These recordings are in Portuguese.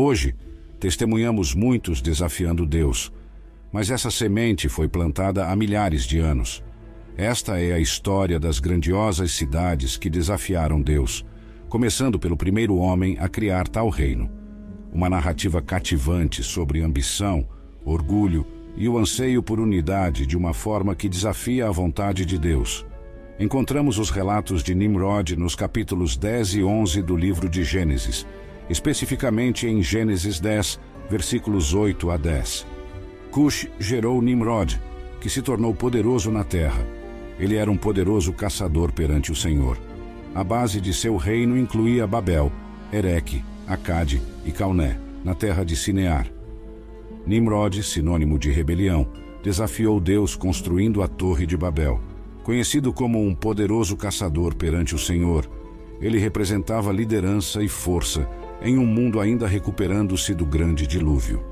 Hoje, testemunhamos muitos desafiando Deus, mas essa semente foi plantada há milhares de anos. Esta é a história das grandiosas cidades que desafiaram Deus, começando pelo primeiro homem a criar tal reino. Uma narrativa cativante sobre ambição, orgulho e o anseio por unidade de uma forma que desafia a vontade de Deus. Encontramos os relatos de Nimrod nos capítulos 10 e 11 do livro de Gênesis, especificamente em Gênesis 10, versículos 8 a 10. Cush gerou Nimrod, que se tornou poderoso na terra. Ele era um poderoso caçador perante o Senhor. A base de seu reino incluía Babel, Ereque, Acade e Calné, na terra de Sinear. Nimrod, sinônimo de rebelião, desafiou Deus construindo a Torre de Babel. Conhecido como um poderoso caçador perante o Senhor, ele representava liderança e força em um mundo ainda recuperando-se do grande dilúvio.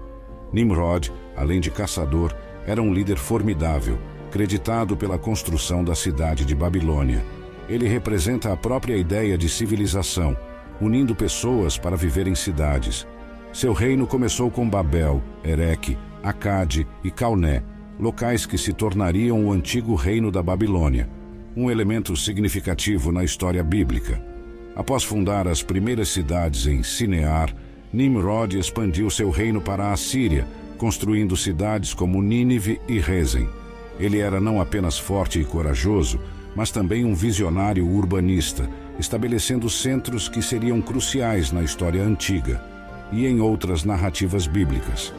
Nimrod, além de caçador, era um líder formidável, creditado pela construção da cidade de Babilônia. Ele representa a própria ideia de civilização, unindo pessoas para viver em cidades. Seu reino começou com Babel, Ereque, Acade e Calné, locais que se tornariam o antigo reino da Babilônia, um elemento significativo na história bíblica. Após fundar as primeiras cidades em Sinear, Nimrod expandiu seu reino para a Assíria, construindo cidades como Nínive e Rezem. Ele era não apenas forte e corajoso, mas também um visionário urbanista, estabelecendo centros que seriam cruciais na história antiga e em outras narrativas bíblicas.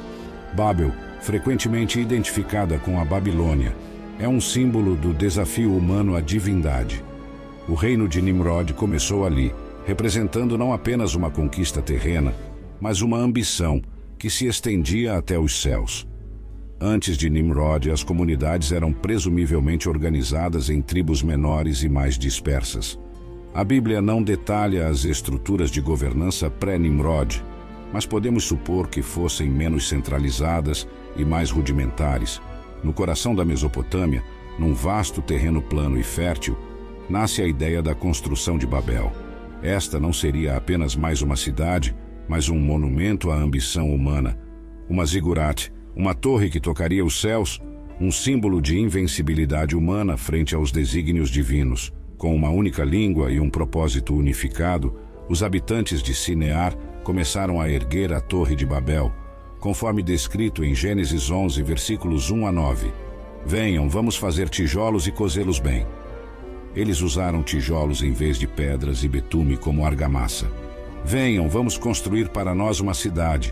Babel, frequentemente identificada com a Babilônia, é um símbolo do desafio humano à divindade. O reino de Nimrod começou ali, representando não apenas uma conquista terrena, mas uma ambição que se estendia até os céus. Antes de Nimrod, as comunidades eram presumivelmente organizadas em tribos menores e mais dispersas. A Bíblia não detalha as estruturas de governança pré-Nimrod, mas podemos supor que fossem menos centralizadas e mais rudimentares. No coração da Mesopotâmia, num vasto terreno plano e fértil, nasce a ideia da construção de Babel. Esta não seria apenas mais uma cidade, mas um monumento à ambição humana. Uma zigurate, uma torre que tocaria os céus, um símbolo de invencibilidade humana frente aos desígnios divinos. Com uma única língua e um propósito unificado, os habitantes de Sinear começaram a erguer a Torre de Babel, conforme descrito em Gênesis 11, versículos 1 a 9. Venham, vamos fazer tijolos e cozê-los bem. Eles usaram tijolos em vez de pedras e betume como argamassa. Venham, vamos construir para nós uma cidade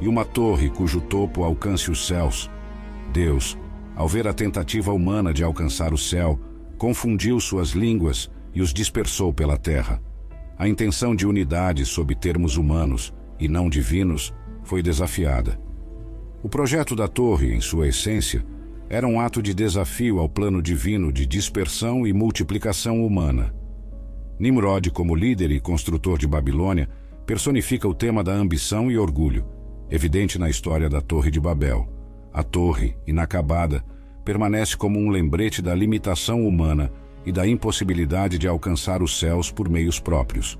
e uma torre cujo topo alcance os céus. Deus, ao ver a tentativa humana de alcançar o céu, confundiu suas línguas e os dispersou pela terra. A intenção de unidade sob termos humanos e não divinos foi desafiada. O projeto da torre, em sua essência, era um ato de desafio ao plano divino de dispersão e multiplicação humana. Nimrod, como líder e construtor de Babilônia, personifica o tema da ambição e orgulho, evidente na história da Torre de Babel. A torre, inacabada, permanece como um lembrete da limitação humana e da impossibilidade de alcançar os céus por meios próprios.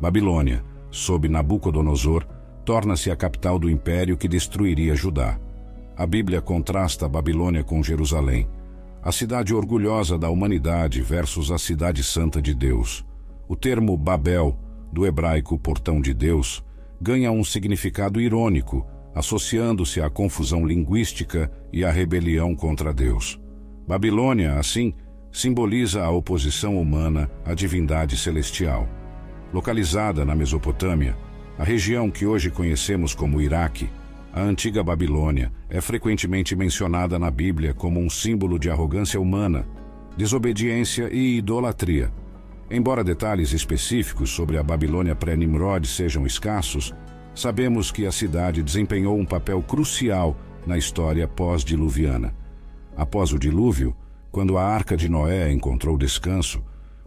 Babilônia, sob Nabucodonosor, torna-se a capital do império que destruiria Judá. A Bíblia contrasta a Babilônia com Jerusalém, a cidade orgulhosa da humanidade versus a cidade santa de Deus. O termo Babel, do hebraico portão de Deus, ganha um significado irônico, associando-se à confusão linguística e à rebelião contra Deus. Babilônia, assim, simboliza a oposição humana à divindade celestial. Localizada na Mesopotâmia, a região que hoje conhecemos como Iraque, a antiga Babilônia é frequentemente mencionada na Bíblia como um símbolo de arrogância humana, desobediência e idolatria. Embora detalhes específicos sobre a Babilônia pré-Nimrod sejam escassos, sabemos que a cidade desempenhou um papel crucial na história pós-diluviana. Após o dilúvio, quando a arca de Noé encontrou descanso,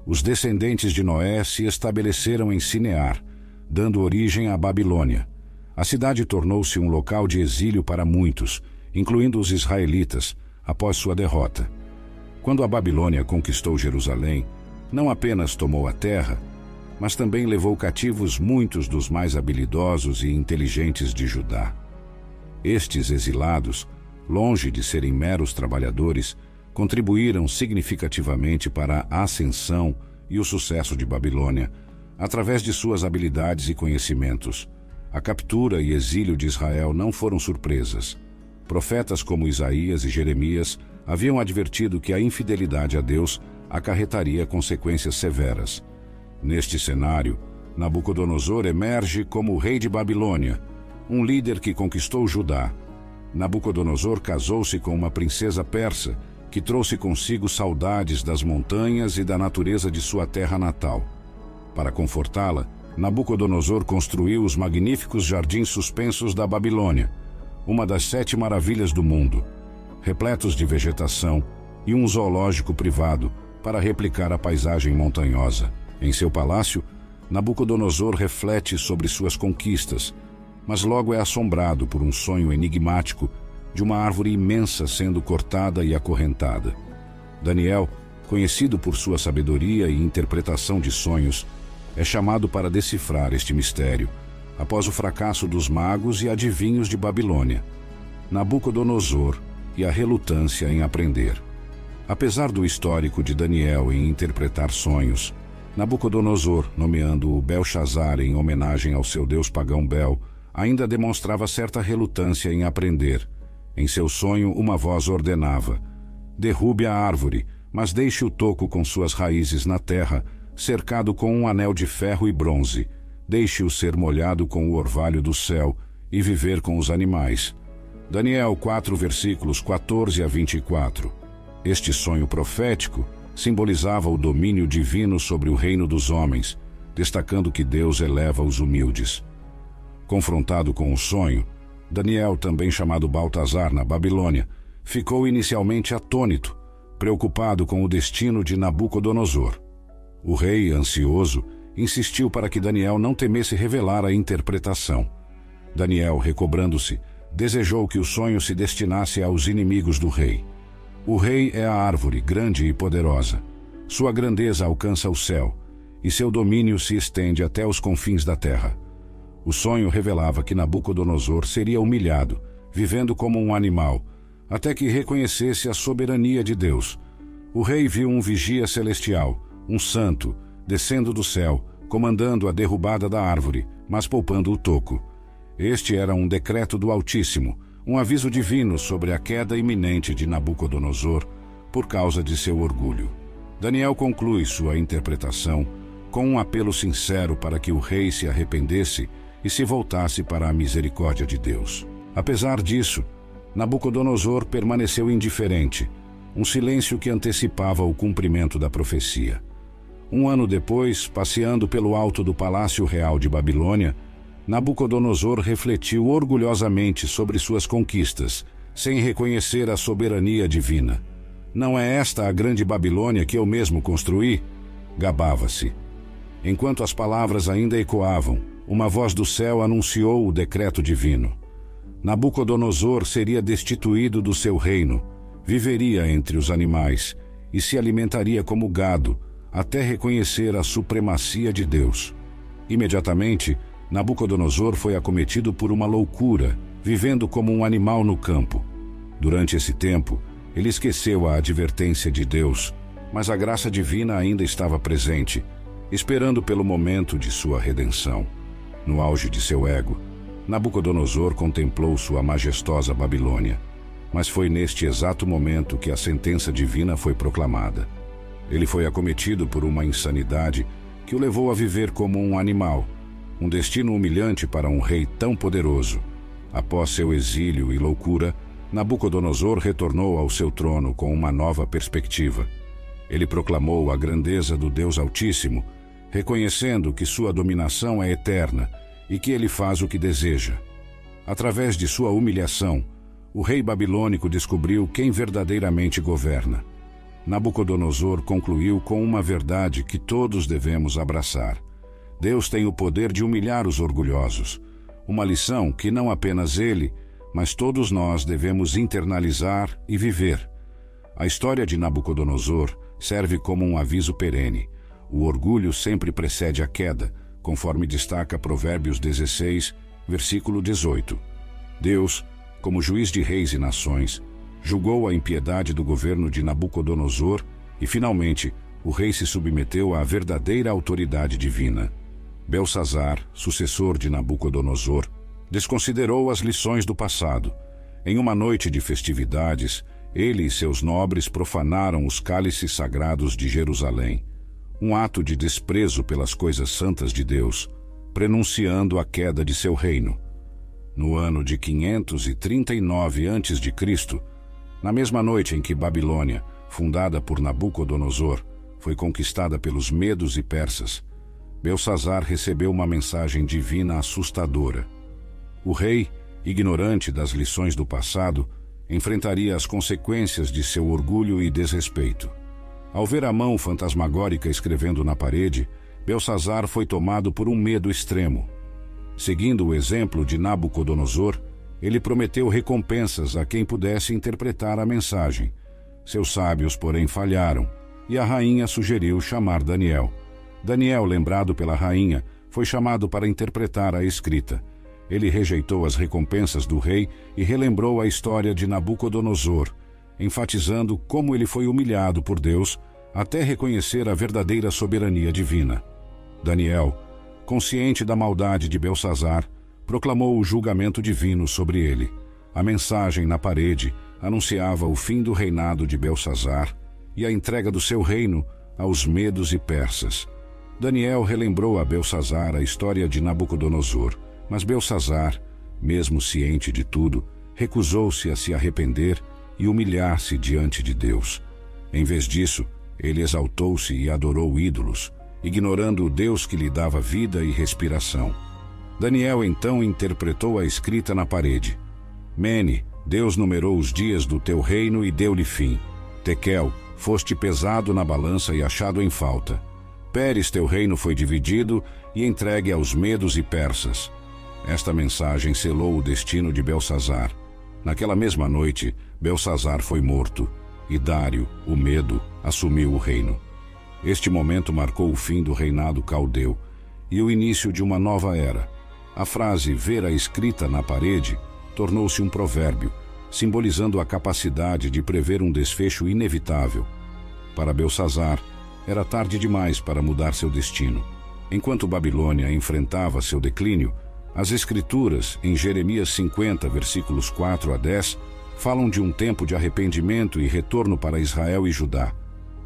os descendentes de Noé se estabeleceram em Sinear, dando origem à Babilônia. A cidade tornou-se um local de exílio para muitos, incluindo os israelitas, após sua derrota. Quando a Babilônia conquistou Jerusalém, não apenas tomou a terra, mas também levou cativos muitos dos mais habilidosos e inteligentes de Judá. Estes exilados, longe de serem meros trabalhadores, contribuíram significativamente para a ascensão e o sucesso de Babilônia, através de suas habilidades e conhecimentos. A captura e exílio de Israel não foram surpresas. Profetas como Isaías e Jeremias haviam advertido que a infidelidade a Deus acarretaria consequências severas. Neste cenário, Nabucodonosor emerge como o rei de Babilônia, um líder que conquistou Judá. Nabucodonosor casou-se com uma princesa persa que trouxe consigo saudades das montanhas e da natureza de sua terra natal. Para confortá-la, Nabucodonosor construiu os magníficos jardins suspensos da Babilônia, uma das sete maravilhas do mundo, repletos de vegetação e um zoológico privado para replicar a paisagem montanhosa. Em seu palácio, Nabucodonosor reflete sobre suas conquistas, mas logo é assombrado por um sonho enigmático de uma árvore imensa sendo cortada e acorrentada. Daniel, conhecido por sua sabedoria e interpretação de sonhos, é chamado para decifrar este mistério, após o fracasso dos magos e adivinhos de Babilônia, Nabucodonosor e a relutância em aprender. Apesar do histórico de Daniel em interpretar sonhos, Nabucodonosor, nomeando o Belshazzar em homenagem ao seu deus pagão Bel, ainda demonstrava certa relutância em aprender, em seu sonho, uma voz ordenava: Derrube a árvore, mas deixe o toco com suas raízes na terra, cercado com um anel de ferro e bronze. Deixe-o ser molhado com o orvalho do céu e viver com os animais. Daniel 4, versículos 14 a 24. Este sonho profético simbolizava o domínio divino sobre o reino dos homens, destacando que Deus eleva os humildes. Confrontado com o sonho, Daniel, também chamado Baltazar na Babilônia, ficou inicialmente atônito, preocupado com o destino de Nabucodonosor. O rei, ansioso, insistiu para que Daniel não temesse revelar a interpretação. Daniel, recobrando-se, desejou que o sonho se destinasse aos inimigos do rei. O rei é a árvore grande e poderosa. Sua grandeza alcança o céu, e seu domínio se estende até os confins da terra. O sonho revelava que Nabucodonosor seria humilhado, vivendo como um animal, até que reconhecesse a soberania de Deus. O rei viu um vigia celestial, um santo, descendo do céu, comandando a derrubada da árvore, mas poupando o toco. Este era um decreto do Altíssimo, um aviso divino sobre a queda iminente de Nabucodonosor por causa de seu orgulho. Daniel conclui sua interpretação com um apelo sincero para que o rei se arrependesse e se voltasse para a misericórdia de Deus. Apesar disso, Nabucodonosor permaneceu indiferente, um silêncio que antecipava o cumprimento da profecia. Um ano depois, passeando pelo alto do Palácio Real de Babilônia, Nabucodonosor refletiu orgulhosamente sobre suas conquistas, sem reconhecer a soberania divina. Não é esta a grande Babilônia que eu mesmo construí? Gabava-se. Enquanto as palavras ainda ecoavam, uma voz do céu anunciou o decreto divino. Nabucodonosor seria destituído do seu reino, viveria entre os animais e se alimentaria como gado, até reconhecer a supremacia de Deus. Imediatamente, Nabucodonosor foi acometido por uma loucura, vivendo como um animal no campo. Durante esse tempo, ele esqueceu a advertência de Deus, mas a graça divina ainda estava presente, esperando pelo momento de sua redenção. No auge de seu ego, Nabucodonosor contemplou sua majestosa Babilônia. Mas foi neste exato momento que a sentença divina foi proclamada. Ele foi acometido por uma insanidade que o levou a viver como um animal, um destino humilhante para um rei tão poderoso. Após seu exílio e loucura, Nabucodonosor retornou ao seu trono com uma nova perspectiva. Ele proclamou a grandeza do Deus Altíssimo reconhecendo que sua dominação é eterna e que ele faz o que deseja. Através de sua humilhação, o rei babilônico descobriu quem verdadeiramente governa. Nabucodonosor concluiu com uma verdade que todos devemos abraçar. Deus tem o poder de humilhar os orgulhosos, uma lição que não apenas ele, mas todos nós devemos internalizar e viver. A história de Nabucodonosor serve como um aviso perene O orgulho sempre precede a queda, conforme destaca Provérbios 16, versículo 18. Deus, como juiz de reis e nações, julgou a impiedade do governo de Nabucodonosor e, finalmente, o rei se submeteu à verdadeira autoridade divina. Belsazar, sucessor de Nabucodonosor, desconsiderou as lições do passado. Em uma noite de festividades, ele e seus nobres profanaram os cálices sagrados de Jerusalém, um ato de desprezo pelas coisas santas de Deus, prenunciando a queda de seu reino. No ano de 539 a.C., na mesma noite em que Babilônia, fundada por Nabucodonosor, foi conquistada pelos medos e persas, Belsazar recebeu uma mensagem divina assustadora. O rei, ignorante das lições do passado, enfrentaria as consequências de seu orgulho e desrespeito. Ao ver a mão fantasmagórica escrevendo na parede, Belsazar foi tomado por um medo extremo. Seguindo o exemplo de Nabucodonosor, ele prometeu recompensas a quem pudesse interpretar a mensagem. Seus sábios, porém, falharam, e a rainha sugeriu chamar Daniel. Daniel, lembrado pela rainha, foi chamado para interpretar a escrita. Ele rejeitou as recompensas do rei e relembrou a história de Nabucodonosor, enfatizando como ele foi humilhado por Deus até reconhecer a verdadeira soberania divina. Daniel, consciente da maldade de Belsazar, proclamou o julgamento divino sobre ele. A mensagem na parede anunciava o fim do reinado de Belsazar e a entrega do seu reino aos medos e persas. Daniel relembrou a Belsazar a história de Nabucodonosor, mas Belsazar, mesmo ciente de tudo, recusou-se a se arrepender e humilhar-se diante de Deus. Em vez disso, ele exaltou-se e adorou ídolos, ignorando o Deus que lhe dava vida e respiração. Daniel então interpretou a escrita na parede. Mene, Deus numerou os dias do teu reino e deu-lhe fim. Tekel, foste pesado na balança e achado em falta. Pérez, teu reino foi dividido e entregue aos medos e persas. Esta mensagem selou o destino de Belsazar. Naquela mesma noite, Belsazar foi morto, e Dário, o medo, assumiu o reino. Este momento marcou o fim do reinado caldeu e o início de uma nova era, a frase ver a escrita na parede tornou-se um provérbio, simbolizando a capacidade de prever um desfecho inevitável. Para Belsazar, era tarde demais para mudar seu destino. Enquanto Babilônia enfrentava seu declínio, as Escrituras, em Jeremias 50, versículos 4 a 10, falam de um tempo de arrependimento e retorno para Israel e Judá.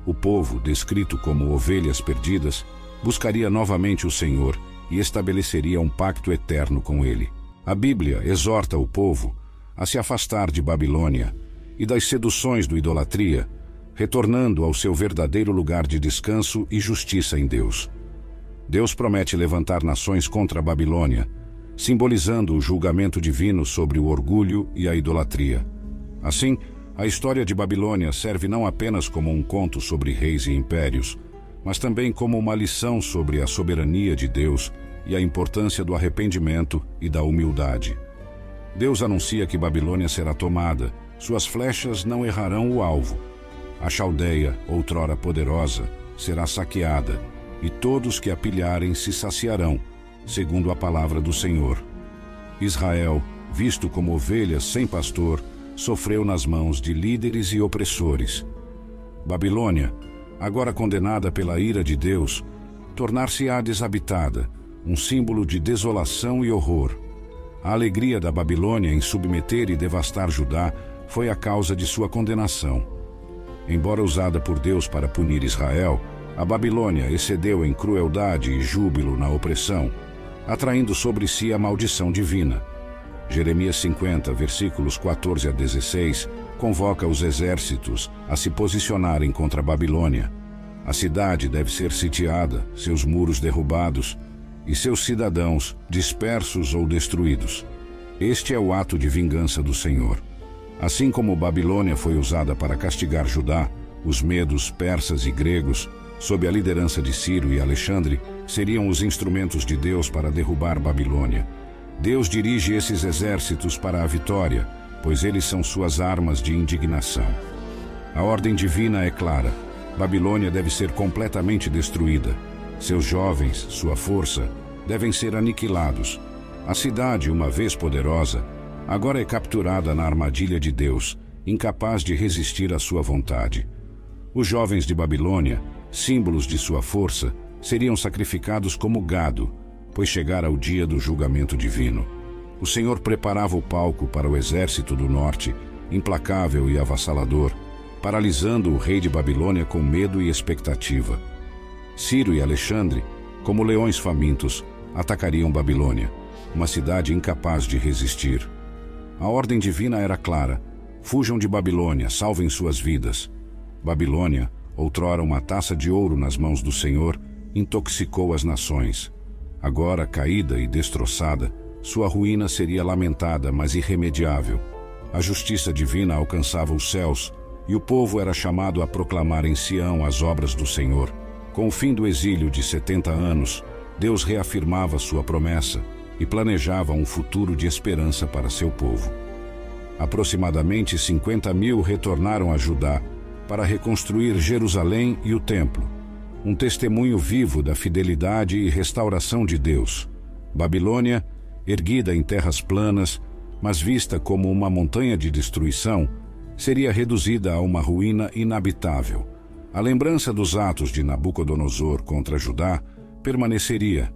O povo, descrito como ovelhas perdidas, buscaria novamente o Senhor e estabeleceria um pacto eterno com ele. A Bíblia exorta o povo a se afastar de Babilônia e das seduções do idolatria, retornando ao seu verdadeiro lugar de descanso e justiça em Deus. Deus promete levantar nações contra a Babilônia, simbolizando o julgamento divino sobre o orgulho e a idolatria. Assim, a história de Babilônia serve não apenas como um conto sobre reis e impérios, mas também como uma lição sobre a soberania de Deus e a importância do arrependimento e da humildade. Deus anuncia que Babilônia será tomada, suas flechas não errarão o alvo. A Chaldeia, outrora poderosa, será saqueada, e todos que a pilharem se saciarão, segundo a palavra do Senhor. Israel, visto como ovelha sem pastor, sofreu nas mãos de líderes e opressores. Babilônia, agora condenada pela ira de Deus, tornar-se-á desabitada, um símbolo de desolação e horror. A alegria da Babilônia em submeter e devastar Judá foi a causa de sua condenação. Embora usada por Deus para punir Israel, a Babilônia excedeu em crueldade e júbilo na opressão, atraindo sobre si a maldição divina. Jeremias 50, versículos 14 a 16, convoca os exércitos a se posicionarem contra a Babilônia. A cidade deve ser sitiada, seus muros derrubados e seus cidadãos dispersos ou destruídos. Este é o ato de vingança do Senhor. Assim como Babilônia foi usada para castigar Judá, os medos, persas e gregos, sob a liderança de Ciro e Alexandre, seriam os instrumentos de Deus para derrubar Babilônia. Deus dirige esses exércitos para a vitória, pois eles são suas armas de indignação. A ordem divina é clara. Babilônia deve ser completamente destruída. Seus jovens, sua força, devem ser aniquilados. A cidade, uma vez poderosa, agora é capturada na armadilha de Deus, incapaz de resistir à sua vontade. Os jovens de Babilônia, símbolos de sua força, seriam sacrificados como gado, pois chegara o dia do julgamento divino. O Senhor preparava o palco para o exército do norte, implacável e avassalador, paralisando o rei de Babilônia com medo e expectativa. Ciro e Alexandre, como leões famintos, atacariam Babilônia, uma cidade incapaz de resistir. A ordem divina era clara: fujam de Babilônia, salvem suas vidas. Babilônia, outrora uma taça de ouro nas mãos do Senhor, intoxicou as nações. Agora caída e destroçada, sua ruína seria lamentada, mas irremediável. A justiça divina alcançava os céus, e o povo era chamado a proclamar em Sião as obras do Senhor. Com o fim do exílio de 70 anos, Deus reafirmava sua promessa e planejava um futuro de esperança para seu povo. Aproximadamente 50 mil retornaram a Judá para reconstruir Jerusalém e o Templo, um testemunho vivo da fidelidade e restauração de Deus. Babilônia, erguida em terras planas, mas vista como uma montanha de destruição, seria reduzida a uma ruína inabitável. A lembrança dos atos de Nabucodonosor contra Judá permaneceria,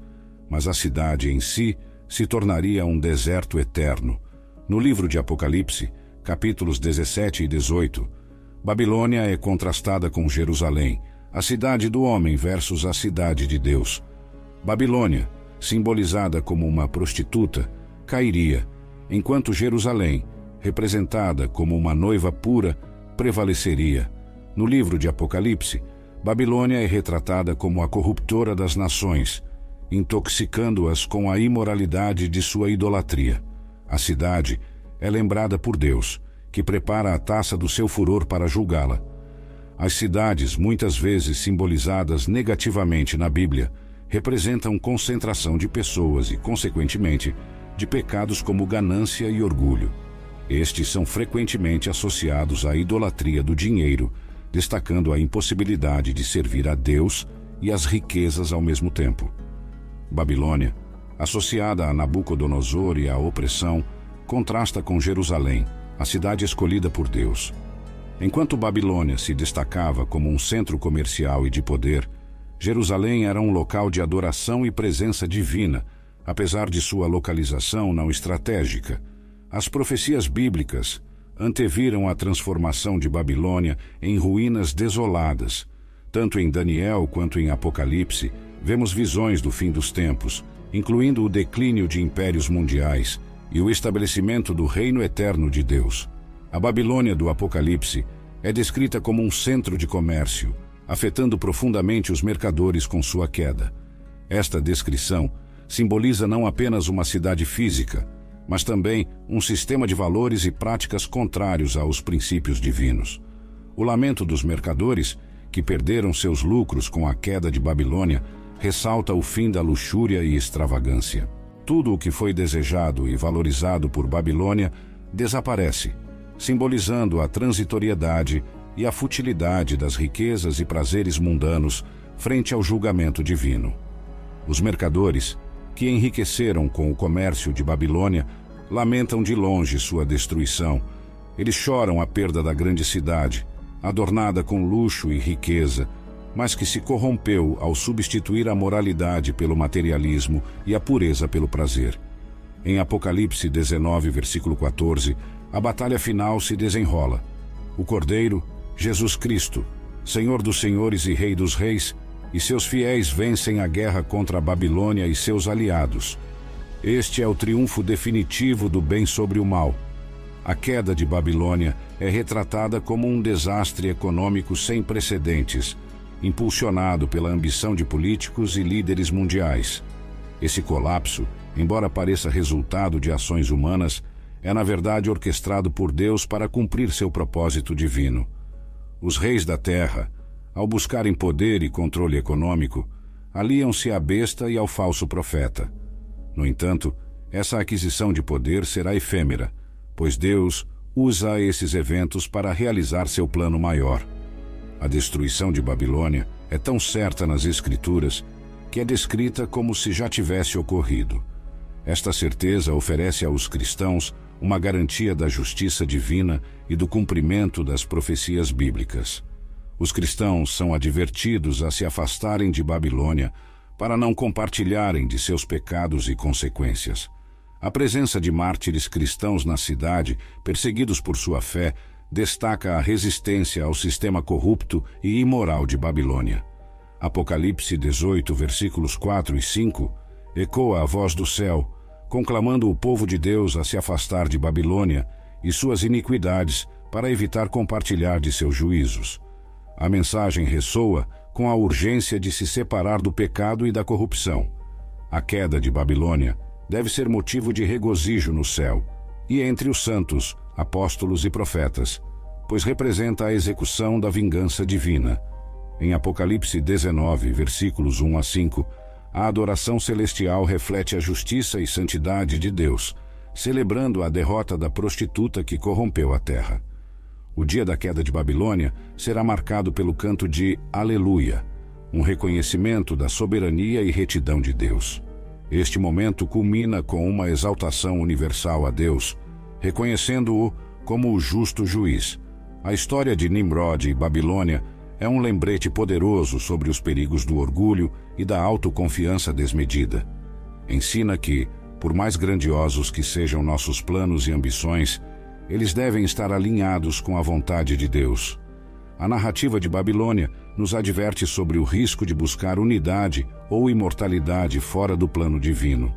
mas a cidade em si se tornaria um deserto eterno. No livro de Apocalipse, capítulos 17 e 18, Babilônia é contrastada com Jerusalém, a cidade do homem versus a cidade de Deus. Babilônia, simbolizada como uma prostituta, cairia, enquanto Jerusalém, representada como uma noiva pura, prevaleceria. No livro de Apocalipse, Babilônia é retratada como a corruptora das nações, intoxicando-as com a imoralidade de sua idolatria. A cidade é lembrada por Deus, que prepara a taça do seu furor para julgá-la. As cidades, muitas vezes simbolizadas negativamente na Bíblia, representam concentração de pessoas e, consequentemente, de pecados como ganância e orgulho. Estes são frequentemente associados à idolatria do dinheiro, destacando a impossibilidade de servir a Deus e as riquezas ao mesmo tempo. Babilônia, associada a Nabucodonosor e à opressão, contrasta com Jerusalém, a cidade escolhida por Deus. Enquanto Babilônia se destacava como um centro comercial e de poder, Jerusalém era um local de adoração e presença divina, apesar de sua localização não estratégica as profecias bíblicas anteviram a transformação de Babilônia em ruínas desoladas. Tanto em Daniel quanto em Apocalipse, vemos visões do fim dos tempos, incluindo o declínio de impérios mundiais e o estabelecimento do reino eterno de Deus. A Babilônia do Apocalipse é descrita como um centro de comércio, afetando profundamente os mercadores com sua queda. Esta descrição simboliza não apenas uma cidade física, mas também um sistema de valores e práticas contrários aos princípios divinos. O lamento dos mercadores, que perderam seus lucros com a queda de Babilônia, ressalta o fim da luxúria e extravagância. Tudo o que foi desejado e valorizado por Babilônia desaparece, simbolizando a transitoriedade e a futilidade das riquezas e prazeres mundanos frente ao julgamento divino. Os mercadores, que enriqueceram com o comércio de Babilônia, lamentam de longe sua destruição. Eles choram a perda da grande cidade, adornada com luxo e riqueza, mas que se corrompeu ao substituir a moralidade pelo materialismo e a pureza pelo prazer. Em Apocalipse 19, versículo 14, a batalha final se desenrola. O Cordeiro, Jesus Cristo, Senhor dos senhores e Rei dos reis, e seus fiéis vencem a guerra contra a Babilônia e seus aliados. Este é o triunfo definitivo do bem sobre o mal. A queda de Babilônia é retratada como um desastre econômico sem precedentes, impulsionado pela ambição de políticos e líderes mundiais. Esse colapso, embora pareça resultado de ações humanas, é na verdade orquestrado por Deus para cumprir seu propósito divino. Os reis da terra, ao buscarem poder e controle econômico, aliam-se à besta e ao falso profeta. No entanto, essa aquisição de poder será efêmera, pois Deus usa esses eventos para realizar seu plano maior. A destruição de Babilônia é tão certa nas Escrituras que é descrita como se já tivesse ocorrido. Esta certeza oferece aos cristãos uma garantia da justiça divina e do cumprimento das profecias bíblicas. Os cristãos são advertidos a se afastarem de Babilônia para não compartilharem de seus pecados e consequências. A presença de mártires cristãos na cidade, perseguidos por sua fé, destaca a resistência ao sistema corrupto e imoral de Babilônia. Apocalipse 18, versículos 4 e 5, ecoa a voz do céu, conclamando o povo de Deus a se afastar de Babilônia e suas iniquidades para evitar compartilhar de seus juízos. A mensagem ressoa com a urgência de se separar do pecado e da corrupção. A queda de Babilônia deve ser motivo de regozijo no céu e entre os santos, apóstolos e profetas, pois representa a execução da vingança divina. Em Apocalipse 19, versículos 1 a 5, a adoração celestial reflete a justiça e santidade de Deus, celebrando a derrota da prostituta que corrompeu a terra. O dia da queda de Babilônia será marcado pelo canto de Aleluia, um reconhecimento da soberania e retidão de Deus. Este momento culmina com uma exaltação universal a Deus, reconhecendo-o como o justo juiz. A história de Nimrod e Babilônia é um lembrete poderoso sobre os perigos do orgulho e da autoconfiança desmedida. Ensina que, por mais grandiosos que sejam nossos planos e ambições, eles devem estar alinhados com a vontade de Deus. A narrativa de Babilônia nos adverte sobre o risco de buscar unidade ou imortalidade fora do plano divino.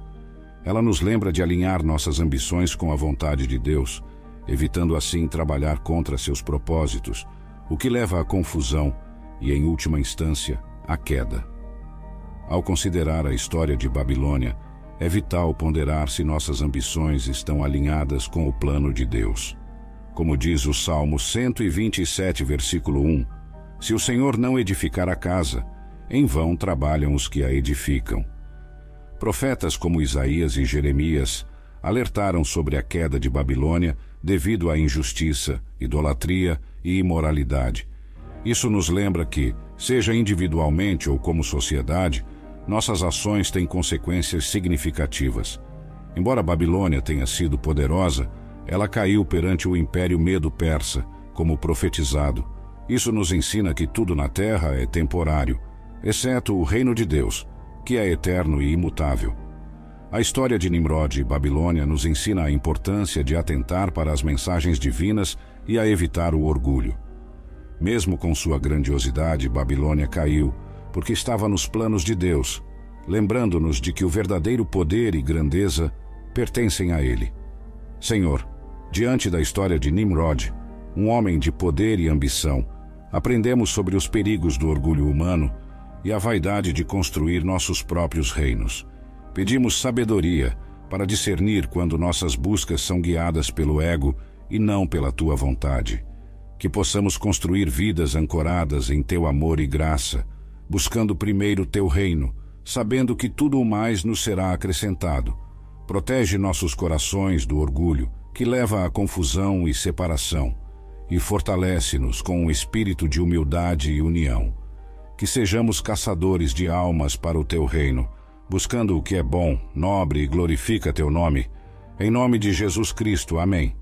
Ela nos lembra de alinhar nossas ambições com a vontade de Deus, evitando assim trabalhar contra seus propósitos, o que leva à confusão e, em última instância, à queda. Ao considerar a história de Babilônia, é vital ponderar se nossas ambições estão alinhadas com o plano de Deus. Como diz o Salmo 127, versículo 1, se o Senhor não edificar a casa, em vão trabalham os que a edificam. Profetas como Isaías e Jeremias alertaram sobre a queda de Babilônia devido à injustiça, idolatria e imoralidade. Isso nos lembra que, seja individualmente ou como sociedade, nossas ações têm consequências significativas. Embora Babilônia tenha sido poderosa, ela caiu perante o império medo-persa, como profetizado. Isso nos ensina que tudo na terra é temporário, exceto o reino de Deus, que é eterno e imutável. A história de Nimrod e Babilônia nos ensina a importância de atentar para as mensagens divinas e a evitar o orgulho. Mesmo com sua grandiosidade, Babilônia caiu, porque estava nos planos de Deus, lembrando-nos de que o verdadeiro poder e grandeza pertencem a Ele. Senhor, diante da história de Nimrod, um homem de poder e ambição, aprendemos sobre os perigos do orgulho humano e a vaidade de construir nossos próprios reinos. Pedimos sabedoria para discernir quando nossas buscas são guiadas pelo ego e não pela tua vontade. Que possamos construir vidas ancoradas em teu amor e graça, buscando primeiro teu reino, sabendo que tudo o mais nos será acrescentado. Protege nossos corações do orgulho, que leva à confusão e separação, e fortalece-nos com um espírito de humildade e união. Que sejamos caçadores de almas para o teu reino buscando o que é bom, nobre e glorifica teu nome. Em nome de Jesus Cristo. Amém.